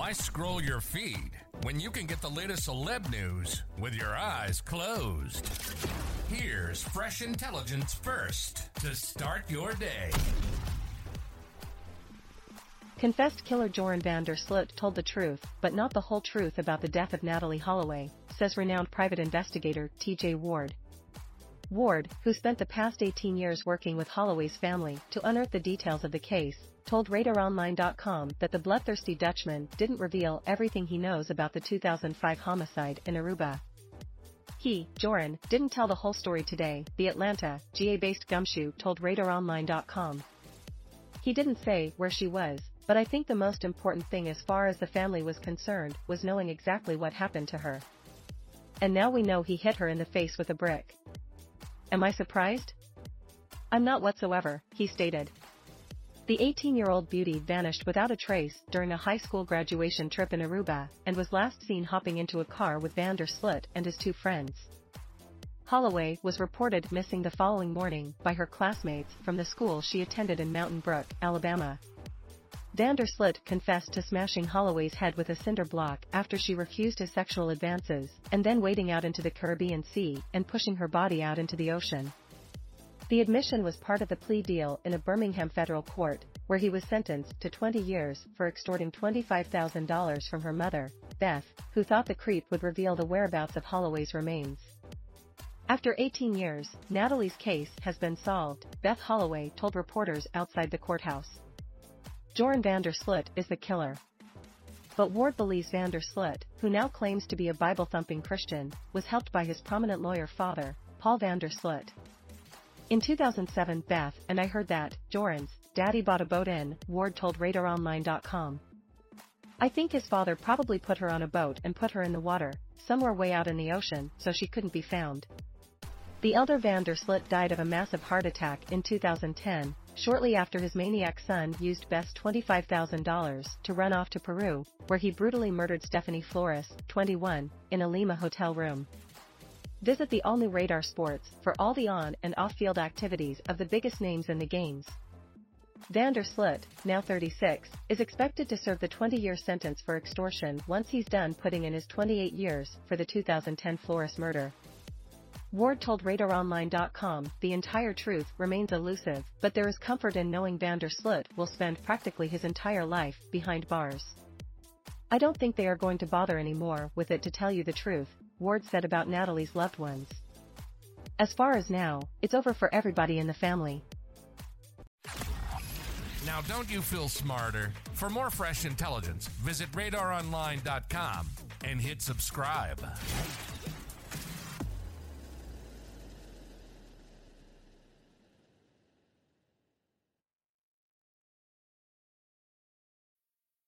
Why scroll your feed when you can get the latest celeb news with your eyes closed? Here's fresh intelligence first to start your day. Confessed killer Joran van der Sloot told the truth, but not the whole truth about the death of Natalee Holloway, says renowned private investigator TJ Ward. Ward, who spent the past 18 years working with Holloway's family to unearth the details of the case, told RadarOnline.com that the bloodthirsty Dutchman didn't reveal everything he knows about the 2005 homicide in Aruba. He, Joran, didn't tell the whole story today, the Atlanta, GA-based gumshoe told RadarOnline.com. He didn't say where she was, but I think the most important thing as far as the family was concerned was knowing exactly what happened to her. And now we know he hit her in the face with a brick. Am I surprised? I'm not whatsoever, he stated. The 18-year-old beauty vanished without a trace during a high school graduation trip in Aruba and was last seen hopping into a car with van der Sloot and his two friends. Holloway was reported missing the following morning by her classmates from the school she attended in Mountain Brook, Alabama. Van der confessed to smashing Holloway's head with a cinder block after she refused his sexual advances, and then wading out into the Caribbean Sea and pushing her body out into the ocean. The admission was part of the plea deal in a Birmingham federal court, where he was sentenced to 20 years for extorting $25,000 from her mother, Beth, who thought the creep would reveal the whereabouts of Holloway's remains. After 18 years, Natalee's case has been solved, Beth Holloway told reporters outside the courthouse. Joran van der Sloot is the killer. But Ward believes van der Sloot, who now claims to be a Bible-thumping Christian, was helped by his prominent lawyer father, Paul van der Sloot. In 2007 Beth and I heard that, Joran's, daddy bought a boat in, Ward told RadarOnline.com. I think his father probably put her on a boat and put her in the water, somewhere way out in the ocean, so she couldn't be found. The elder van der Sloot died of a massive heart attack in 2010, shortly after his maniac son used Beth's $25,000 to run off to Peru, where he brutally murdered Stephanie Flores, 21, in a Lima hotel room. Visit the all-new Radar Sports for all the on- and off-field activities of the biggest names in the games. Van der Sloot, now 36, is expected to serve the 20-year sentence for extortion once he's done putting in his 28 years for the 2010 Flores murder. Ward told RadarOnline.com the entire truth remains elusive, but there is comfort in knowing van der Sloot will spend practically his entire life behind bars. I don't think they are going to bother anymore with it to tell you the truth, Ward said about Natalee's loved ones. As far as now, it's over for everybody in the family. Now, don't you feel smarter? For more fresh intelligence, visit radaronline.com and hit subscribe.